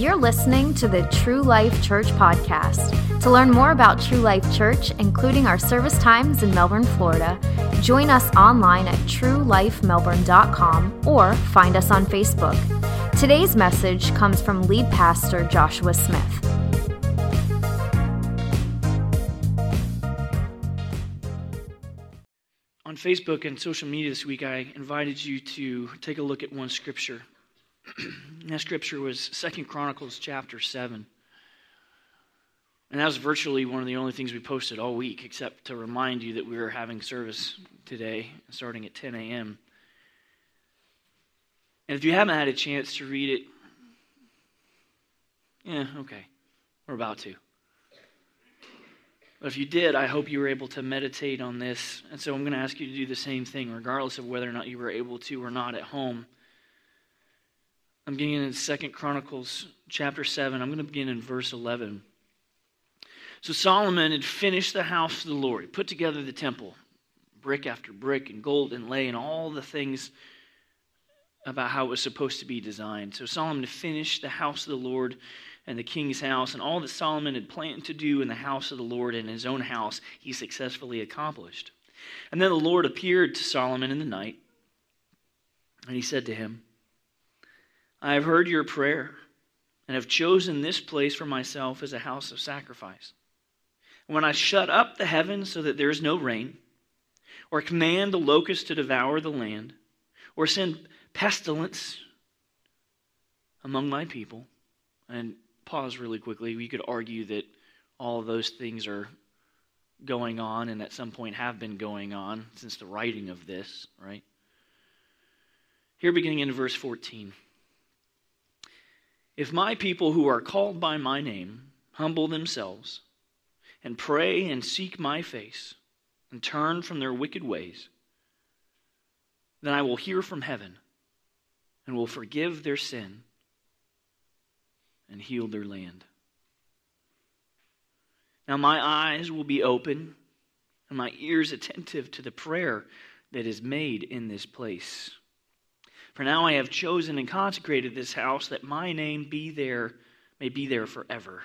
You're listening to the True Life Church podcast. To learn more about True Life Church, including our service times in Melbourne, Florida, join us online at truelifemelbourne.com or find us on Facebook. Today's message comes from lead pastor Joshua Smith. On Facebook and social media this week, I invited you to take a look at one scripture. that scripture was Second Chronicles chapter 7. And that was virtually one of the only things we posted all week, except to remind you that we were having service today, starting at 10 a.m. And if you haven't had a chance to read it, yeah, okay, we're about to. But if you did, I hope you were able to meditate on this. And so I'm going to ask you to do the same thing, regardless of whether or not you were able to or not at home. I'm getting in Second Chronicles chapter 7. I'm going to begin in verse 11. So Solomon had finished the house of the Lord. He put together the temple, brick after brick, and gold inlay, and all the things about how it was supposed to be designed. So Solomon finished the house of the Lord and the king's house, and all that Solomon had planned to do in the house of the Lord and his own house, he successfully accomplished. And then the Lord appeared to Solomon in the night, and he said to him, I have heard your prayer, and have chosen this place for myself as a house of sacrifice. When I shut up the heavens so that there is no rain, or command the locust to devour the land, or send pestilence among my people. And pause really quickly. We could argue that all those things are going on and at some point have been going on since the writing of this, right? Here, beginning in verse 14. If my people who are called by my name humble themselves and pray and seek my face and turn from their wicked ways, then I will hear from heaven and will forgive their sin and heal their land. Now my eyes will be open and my ears attentive to the prayer that is made in this place. For now I have chosen and consecrated this house that my name be there may be there forever.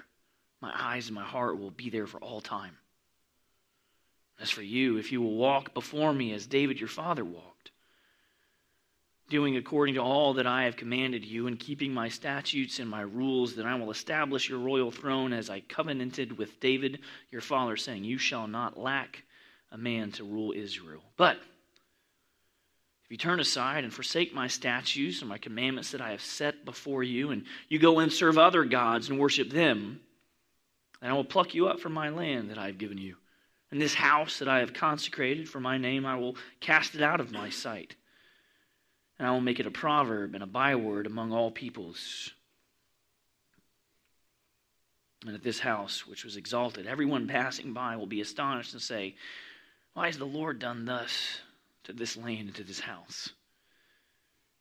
My eyes and my heart will be there for all time. As for you, if you will walk before me as David your father walked, doing according to all that I have commanded you, and keeping my statutes and my rules, then I will establish your royal throne as I covenanted with David your father, saying, You shall not lack a man to rule Israel. But if you turn aside and forsake my statutes and my commandments that I have set before you, and you go and serve other gods and worship them, then I will pluck you up from my land that I have given you. And this house that I have consecrated for my name, I will cast it out of my sight and I will make it a proverb and a byword among all peoples. And at this house, which was exalted, everyone passing by will be astonished and say, Why has the Lord done thus to this land and to this house?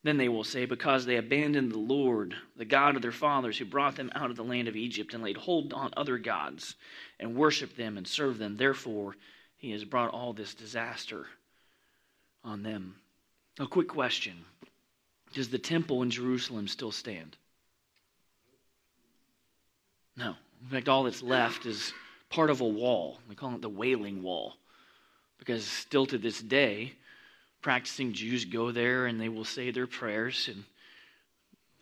Then they will say, Because they abandoned the Lord, the God of their fathers, who brought them out of the land of Egypt, and laid hold on other gods, and worshiped them and served them. Therefore, he has brought all this disaster on them. A quick question Does the temple in Jerusalem still stand? No. In fact, all that's left is part of a wall. We call it the Wailing Wall. Because still to this day, practicing Jews go there and they will say their prayers and,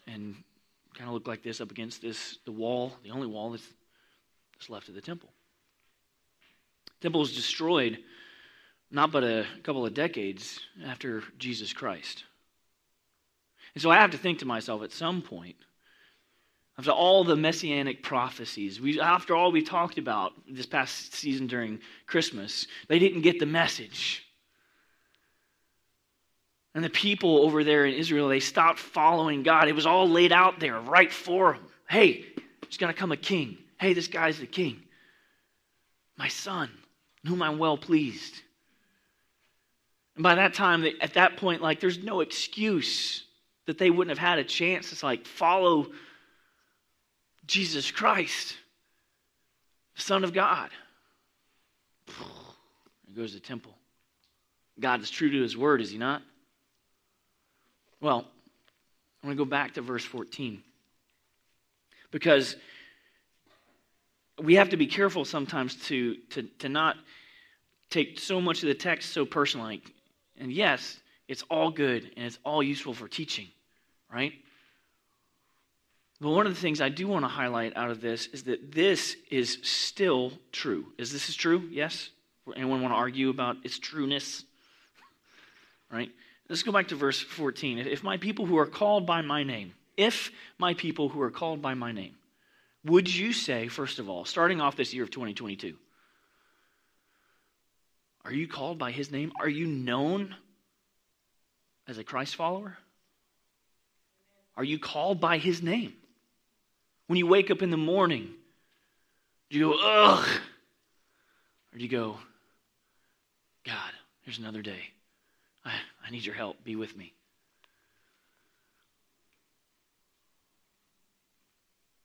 and kind of look like this up against this the wall, the only wall that's, that's left of the temple. The temple was destroyed not but a couple of decades after Jesus Christ. And so I have to think to myself at some point, after all the messianic prophecies, we, after all we talked about this past season during Christmas, they didn't get the message. And the people over there in Israel, they stopped following God. It was all laid out there right for them. Hey, there's going to come a king. Hey, this guy's the king. My son, whom I'm well pleased. And by that time, at that point, like, there's no excuse that they wouldn't have had a chance to, like, follow Jesus Christ, the Son of God. There goes the temple. God is true to his word, is he not? Well, I'm going to go back to verse 14. Because we have to be careful sometimes to, to, to not take so much of the text so personally. And yes, it's all good and it's all useful for teaching, right? But one of the things I do want to highlight out of this is that this is still true. Is this is true? Yes? Anyone want to argue about its trueness? right? Let's go back to verse 14. If my people who are called by my name, if my people who are called by my name, would you say, first of all, starting off this year of 2022, are you called by his name? Are you known as a Christ follower? Are you called by his name? When you wake up in the morning, do you go, ugh? Or do you go, God, here's another day. I, need your help. Be with me.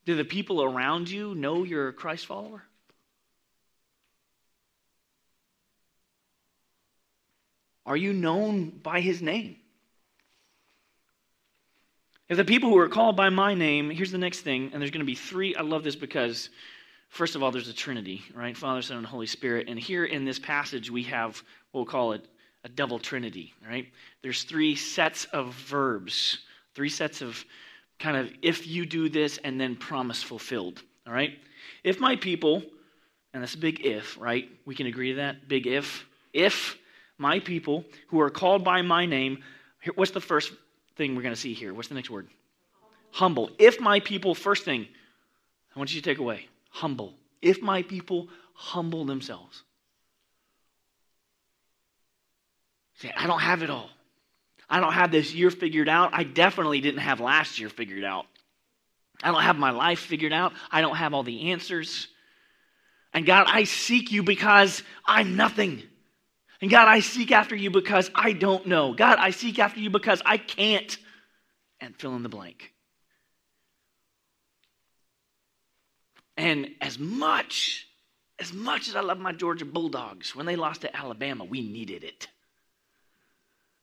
Do the people around you know you're a Christ follower? Are you known by his name? If the people who are called by my name, here's the next thing, and there's going to be three. I love this because, first of all, there's a Trinity, right? Father, Son, and Holy Spirit. And here in this passage, we have, we'll call it a double Trinity, right? There's three sets of verbs, three sets of kind of if you do this and then promise fulfilled. All right? If my people, and that's a big if, right? We can agree to that. Big if. If my people who are called by my name, what's the first thing we're going to see here? What's the next word? Humble. If my people, first thing, I want you to take away humble. If my people humble themselves. Say, I don't have it all. I don't have this year figured out. I definitely didn't have last year figured out. I don't have my life figured out. I don't have all the answers. And God, I seek you because I'm nothing. And God, I seek after you because I don't know. God, I seek after you because I can't. And fill in the blank. And as much, as much as I love my Georgia Bulldogs, when they lost to Alabama, we needed it.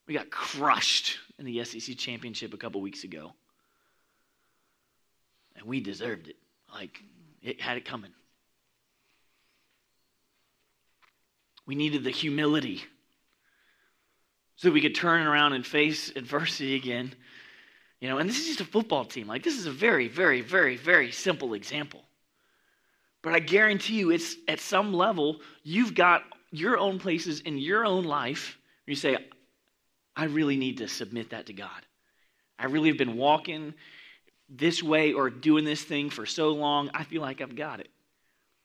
We got crushed in the SEC championship a couple weeks ago. And we deserved it. Like, it had it coming. We needed the humility so we could turn around and face adversity again. You know, and this is just a football team. Like, this is a very, very, very, very simple example. But I guarantee you, it's at some level, you've got your own places in your own life where you say, I really need to submit that to God. I really have been walking this way or doing this thing for so long, I feel like I've got it.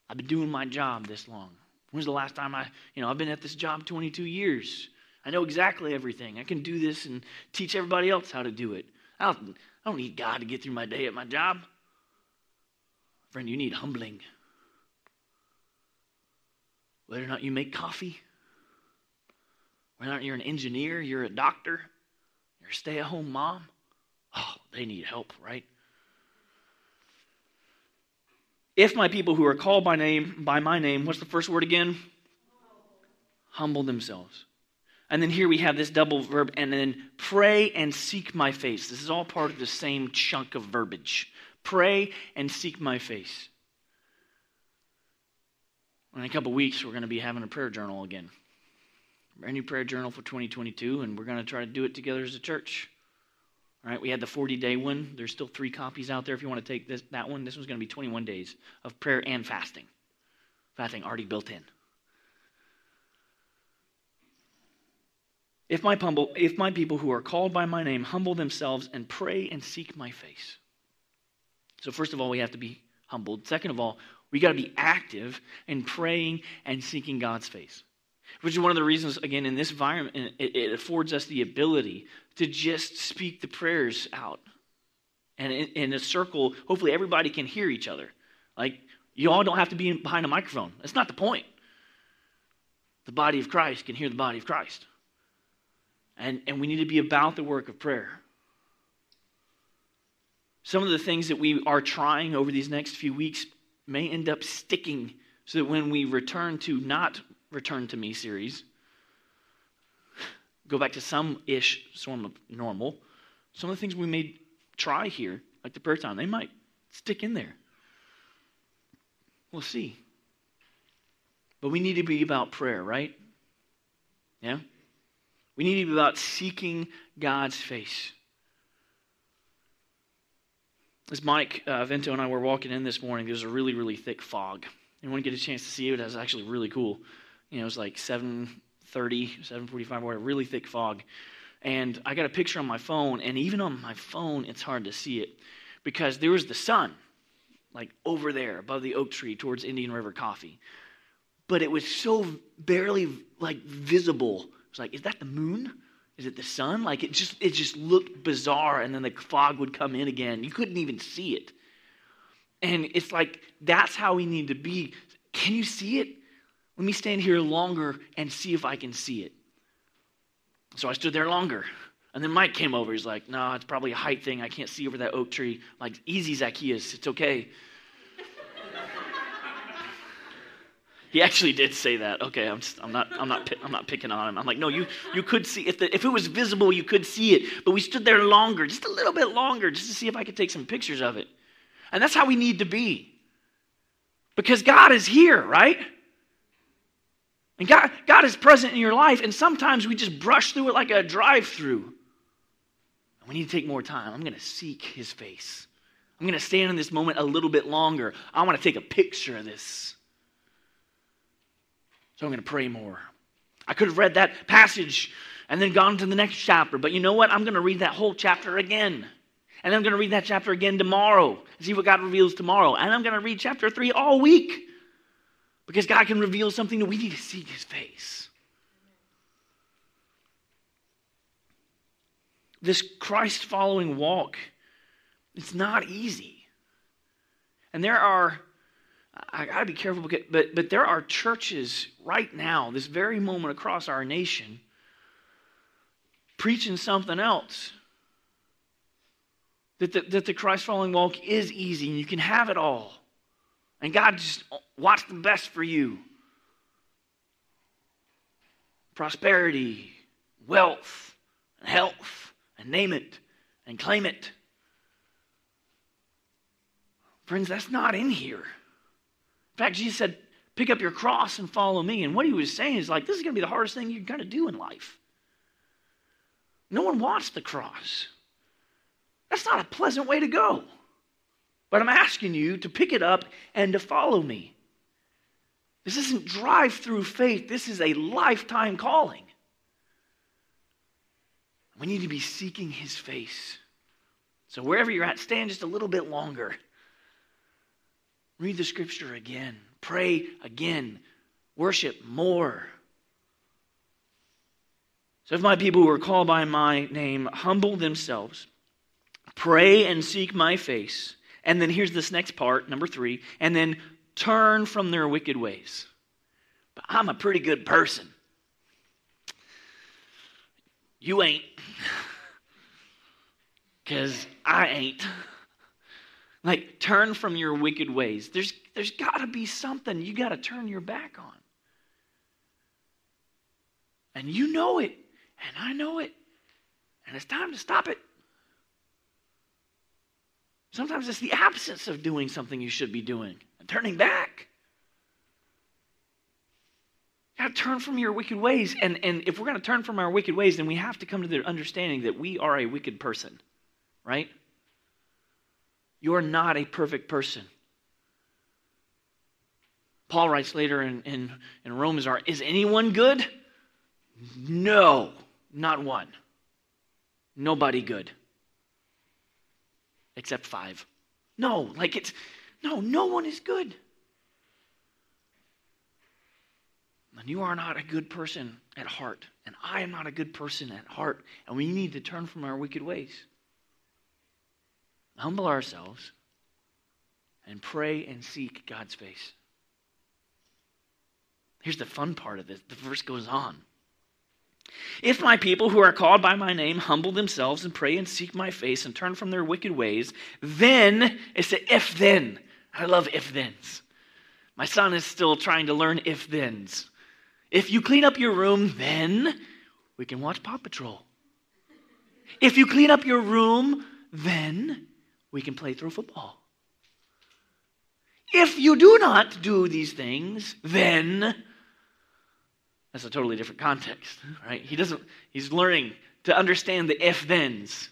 I've been doing my job this long. When's the last time I, you know, I've been at this job 22 years. I know exactly everything. I can do this and teach everybody else how to do it. I don't, I don't need God to get through my day at my job. Friend, you need humbling. Whether or not you make coffee, whether you're an engineer, you're a doctor, you're a stay at home mom, oh, they need help, right? If my people who are called by name by my name, what's the first word again? Humble themselves. And then here we have this double verb, and then pray and seek my face. This is all part of the same chunk of verbiage. Pray and seek my face. In a couple weeks, we're going to be having a prayer journal again. Brand new prayer journal for 2022, and we're going to try to do it together as a church. All right, we had the 40 day one. There's still three copies out there if you want to take this, that one. This one's going to be 21 days of prayer and fasting. Fasting already built in. If my, humble, if my people who are called by my name humble themselves and pray and seek my face. So, first of all, we have to be humbled. Second of all, we got to be active in praying and seeking God's face. Which is one of the reasons, again, in this environment, it, it affords us the ability to just speak the prayers out. And in, in, a circle, hopefully everybody can hear each other. Like, you all don't have to be behind a microphone. That's not the point. The body of Christ can hear the body of Christ. And, and we need to be about the work of prayer. Some of the things that we are trying over these next few weeks may end up sticking so that when we return to not return to me series, go back to some ish sort of normal, some of the things we may try here, like the prayer time, they might stick in there. We'll see. But we need to be about prayer, right? Yeah? We need to be about seeking God's face. As Mike uh, Vento and I were walking in this morning, there was a really, really thick fog. Anyone get a chance to see it? It was actually really cool. You know, it was like 7.30, 7.45, whatever, really thick fog. And I got a picture on my phone, and even on my phone, it's hard to see it because there was the sun, like over there above the oak tree towards Indian River Coffee. But it was so barely like visible. It was like, is that the moon? Is it the sun? Like it just it just looked bizarre, and then the fog would come in again. You couldn't even see it. And it's like that's how we need to be. Can you see it? Let me stand here longer and see if I can see it. So I stood there longer. And then Mike came over. He's like, no, it's probably a height thing. I can't see over that oak tree. I'm like, easy, Zacchaeus. It's okay. He actually did say that. Okay, I'm, just, I'm not, I'm not, I'm not picking on him. I'm like, no, you, you could see if the, if it was visible, you could see it. But we stood there longer, just a little bit longer, just to see if I could take some pictures of it. And that's how we need to be, because God is here, right? And God, God is present in your life, and sometimes we just brush through it like a drive-through. We need to take more time. I'm going to seek His face. I'm going to stand in this moment a little bit longer. I want to take a picture of this. So I'm going to pray more. I could have read that passage and then gone to the next chapter, but you know what? I'm going to read that whole chapter again. And I'm going to read that chapter again tomorrow see what God reveals tomorrow. And I'm going to read chapter 3 all week because God can reveal something that we need to see his face. This Christ following walk, it's not easy. And there are I got to be careful, but, but there are churches right now, this very moment across our nation, preaching something else. That the, that the Christ following walk is easy and you can have it all. And God just wants the best for you prosperity, wealth, and health, and name it and claim it. Friends, that's not in here In fact, Jesus said, pick up your cross and follow me. And what he was saying is like, this is going to be the hardest thing you're going to do in life. No one wants the cross. That's not a pleasant way to go. But I'm asking you to pick it up and to follow me. This isn't drive through faith, this is a lifetime calling. We need to be seeking his face. So wherever you're at, stand just a little bit longer. Read the scripture again. Pray again. Worship more. So if my people who are called by my name humble themselves, pray and seek my face, and then here's this next part, number three, and then turn from their wicked ways. But I'm a pretty good person. You ain't. Because I ain't. Like, turn from your wicked ways. There's, there's got to be something you got to turn your back on. And you know it, and I know it, and it's time to stop it. Sometimes it's the absence of doing something you should be doing and turning back. You got to turn from your wicked ways. And, and if we're going to turn from our wicked ways, then we have to come to the understanding that we are a wicked person, right? You're not a perfect person. Paul writes later in, in, in Romans, are, is anyone good? No, not one. Nobody good. Except five. No, like it's, no, no one is good. And you are not a good person at heart. And I am not a good person at heart. And we need to turn from our wicked ways humble ourselves, and pray and seek God's face. Here's the fun part of this the verse goes on. If my people who are called by my name humble themselves and pray and seek my face and turn from their wicked ways, then it's the if then. I love if thens. My son is still trying to learn if thens. If you clean up your room, then we can watch Paw Patrol. If you clean up your room, then we can play through football. if you do not do these things, then that's a totally different context, right? He doesn't, he's learning to understand the if thens.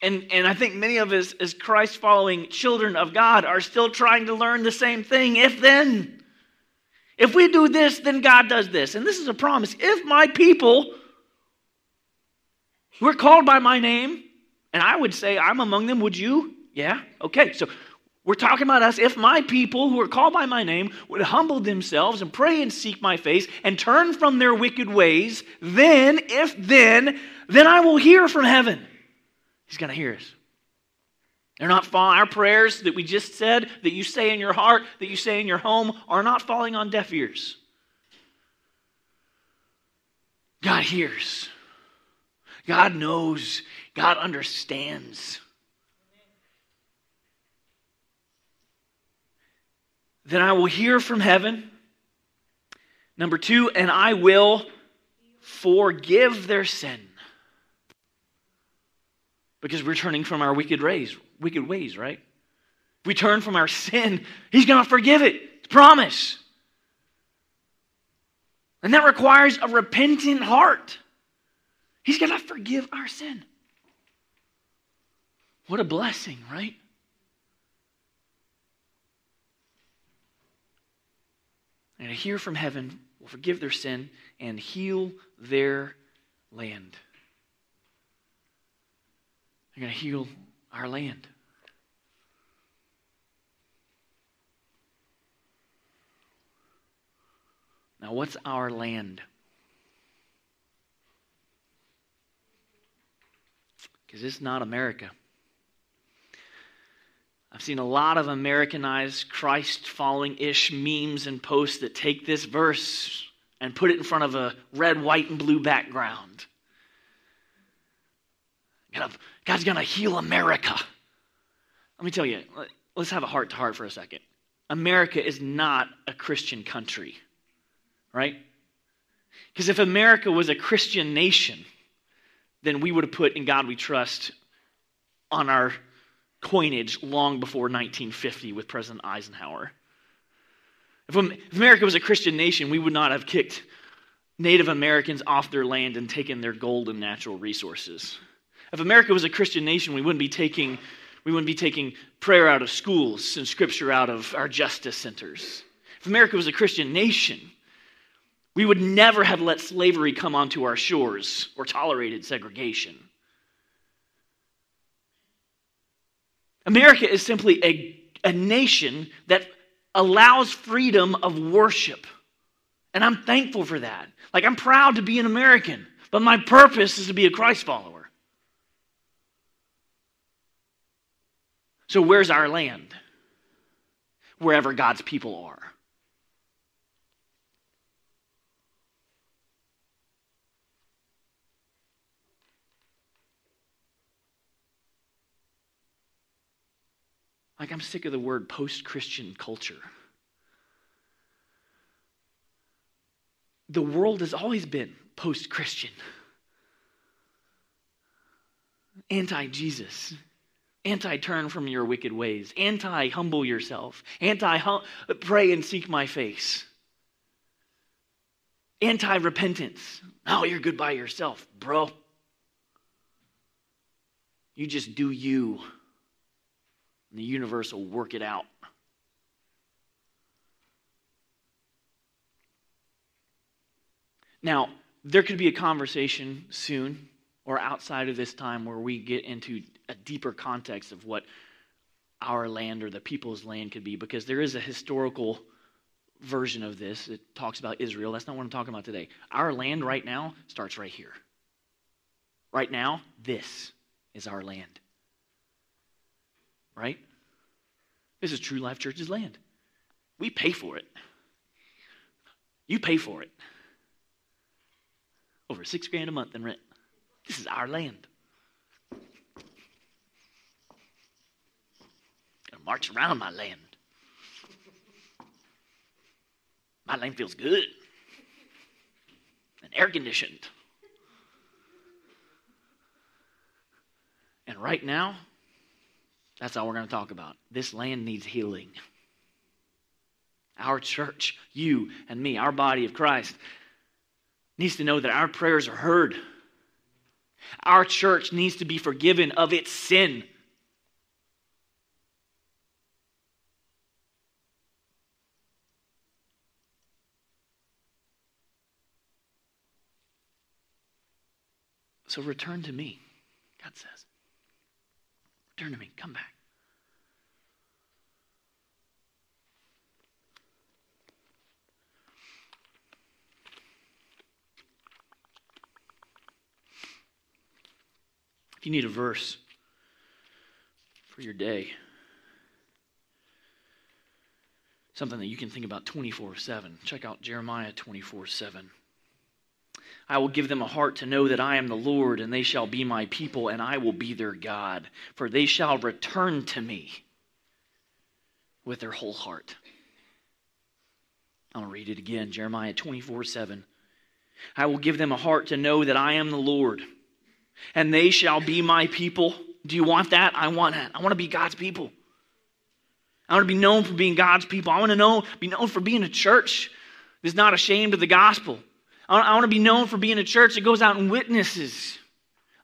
And, and I think many of us, as Christ following children of God, are still trying to learn the same thing if then. If we do this, then God does this. And this is a promise. If my people who are called by my name, and I would say I'm among them, would you? Yeah? Okay, so we're talking about us. If my people who are called by my name would humble themselves and pray and seek my face and turn from their wicked ways, then, if then, then I will hear from heaven. He's going to hear us. They're not falling, our prayers that we just said, that you say in your heart, that you say in your home, are not falling on deaf ears. God hears. God knows. God understands. Then I will hear from heaven. Number two, and I will forgive their sin. Because we're turning from our wicked ways, wicked ways, right? If we turn from our sin, He's to forgive it. It's promise. And that requires a repentant heart. He's to forgive our sin. What a blessing, right? And to hear from heaven will forgive their sin and heal their land. They're going to heal our land. Now, what's our land? Because it's not America. I've seen a lot of Americanized, Christ following ish memes and posts that take this verse and put it in front of a red, white, and blue background. God's going to heal America. Let me tell you, let's have a heart to heart for a second. America is not a Christian country, right? Because if America was a Christian nation, then we would have put in God we trust on our coinage long before 1950 with President Eisenhower. If America was a Christian nation, we would not have kicked Native Americans off their land and taken their gold and natural resources. If America was a Christian nation, we wouldn't be taking, we wouldn't be taking prayer out of schools and scripture out of our justice centers. If America was a Christian nation, we would never have let slavery come onto our shores or tolerated segregation. America is simply a, a nation that allows freedom of worship. And I'm thankful for that. Like, I'm proud to be an American, but my purpose is to be a Christ follower. So, where's our land? Wherever God's people are. Like, I'm sick of the word post Christian culture. The world has always been post Christian, anti Jesus anti turn from your wicked ways, anti humble yourself, anti pray and seek my face, anti repentance. Oh, you're good by yourself, bro. You just do you, and the universe will work it out. Now, there could be a conversation soon or outside of this time where we get into a deeper context of what our land or the people's land could be because there is a historical version of this that talks about Israel. That's not what I'm talking about today. Our land right now starts right here. Right now, this is our land. Right? This is True Life Church's land. We pay for it. You pay for it. Over six grand a month in rent. This is our land. Gonna march around my land. My land feels good and air conditioned. And right now, that's all we're going to talk about. This land needs healing. Our church, you and me, our body of Christ, needs to know that our prayers are heard. Our church needs to be forgiven of its sin. So return to me, God says. Return to me. Come back. If you need a verse for your day, something that you can think about 24 7, check out Jeremiah 24 7. I will give them a heart to know that I am the Lord, and they shall be my people, and I will be their God, for they shall return to me with their whole heart. I'll read it again Jeremiah 24 7. I will give them a heart to know that I am the Lord and they shall be my people. Do you want that? I want that. I want to be God's people. I want to be known for being God's people. I want to know, be known for being a church that's not ashamed of the gospel. I want to be known for being a church that goes out and witnesses.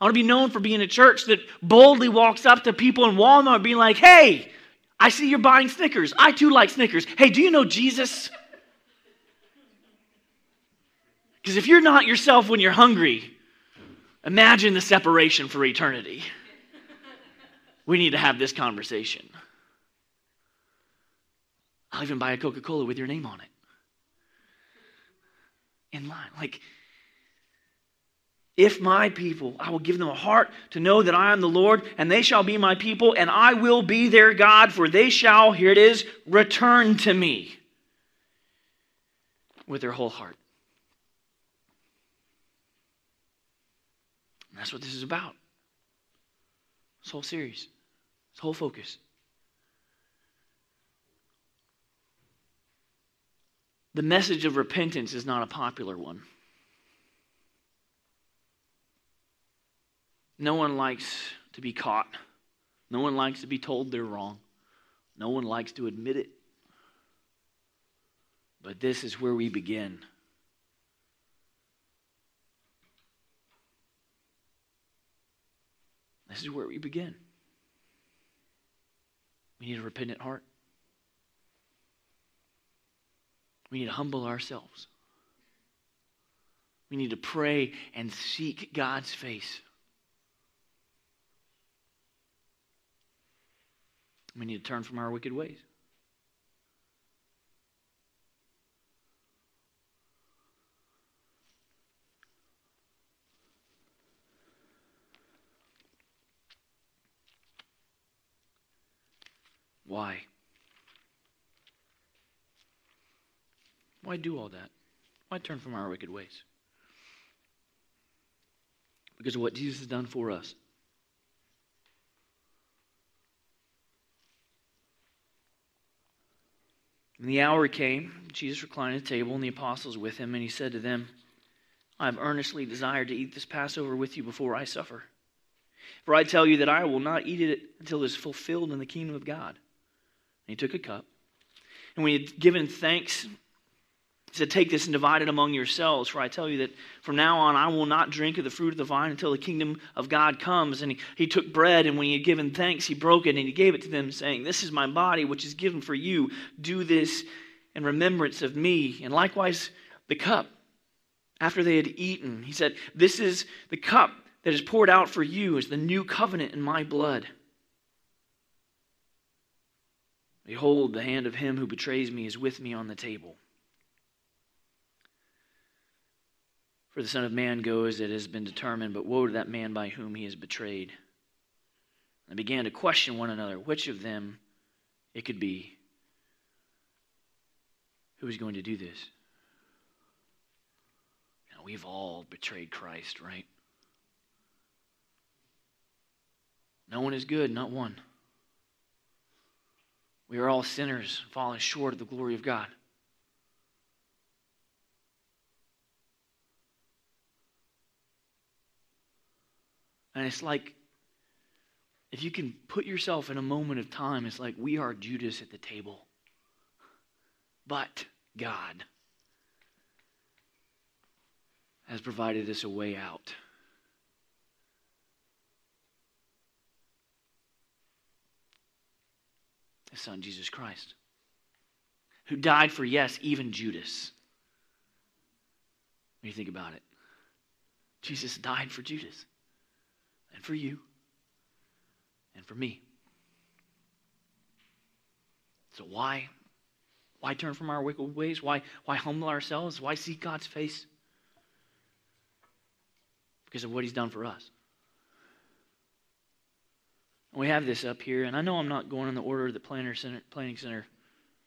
I want to be known for being a church that boldly walks up to people in Walmart being like, hey, I see you're buying Snickers. I too like Snickers. Hey, do you know Jesus? Because if you're not yourself when you're hungry, Imagine the separation for eternity. We need to have this conversation. I'll even buy a Coca Cola with your name on it. In line. Like, if my people, I will give them a heart to know that I am the Lord, and they shall be my people, and I will be their God, for they shall, here it is, return to me with their whole heart. that's what this is about. This whole series, this whole focus. The message of repentance is not a popular one. No one likes to be caught. No one likes to be told they're wrong. No one likes to admit it. But this is where we begin. This is where we begin. We need a repentant heart. We need to humble ourselves. We need to pray and seek God's face. We need to turn from our wicked ways. Why? Why do all that? Why turn from our wicked ways? Because of what Jesus has done for us. When the hour came, Jesus reclined at the table, and the apostles with him, and he said to them, I have earnestly desired to eat this Passover with you before I suffer. For I tell you that I will not eat it until it is fulfilled in the kingdom of God. And he took a cup. And when he had given thanks, he said, Take this and divide it among yourselves, for I tell you that from now on I will not drink of the fruit of the vine until the kingdom of God comes. And he, he took bread, and when he had given thanks, he broke it, and he gave it to them, saying, This is my body, which is given for you. Do this in remembrance of me. And likewise, the cup. After they had eaten, he said, This is the cup that is poured out for you as the new covenant in my blood. Behold, the hand of him who betrays me is with me on the table. For the Son of Man goes, it has been determined, but woe to that man by whom he is betrayed. And they began to question one another which of them it could be who was going to do this. Know, we've all betrayed Christ, right? No one is good, not one. We are all sinners falling short of the glory of God. And it's like, if you can put yourself in a moment of time, it's like we are Judas at the table. But God has provided us a way out. His son, Jesus Christ, who died for, yes, even Judas. When you think about it, Jesus died for Judas and for you and for me. So why? Why turn from our wicked ways? Why, why humble ourselves? Why seek God's face? Because of what he's done for us. We have this up here, and I know I'm not going in the order that Planner Center, Planning Center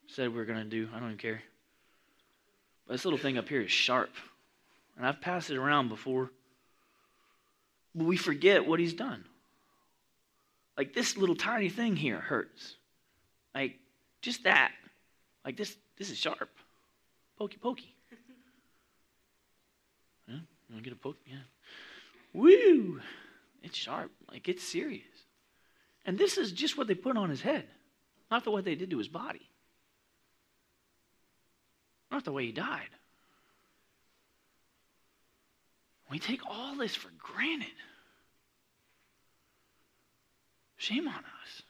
said we are going to do. I don't even care. But this little thing up here is sharp. And I've passed it around before. We forget what he's done. Like this little tiny thing here hurts. Like just that. Like this this is sharp. Pokey pokey. Yeah, you want get a poke? Yeah. Woo! It's sharp. Like it's serious. And this is just what they put on his head, not the what they did to his body. Not the way he died. We take all this for granted. Shame on us.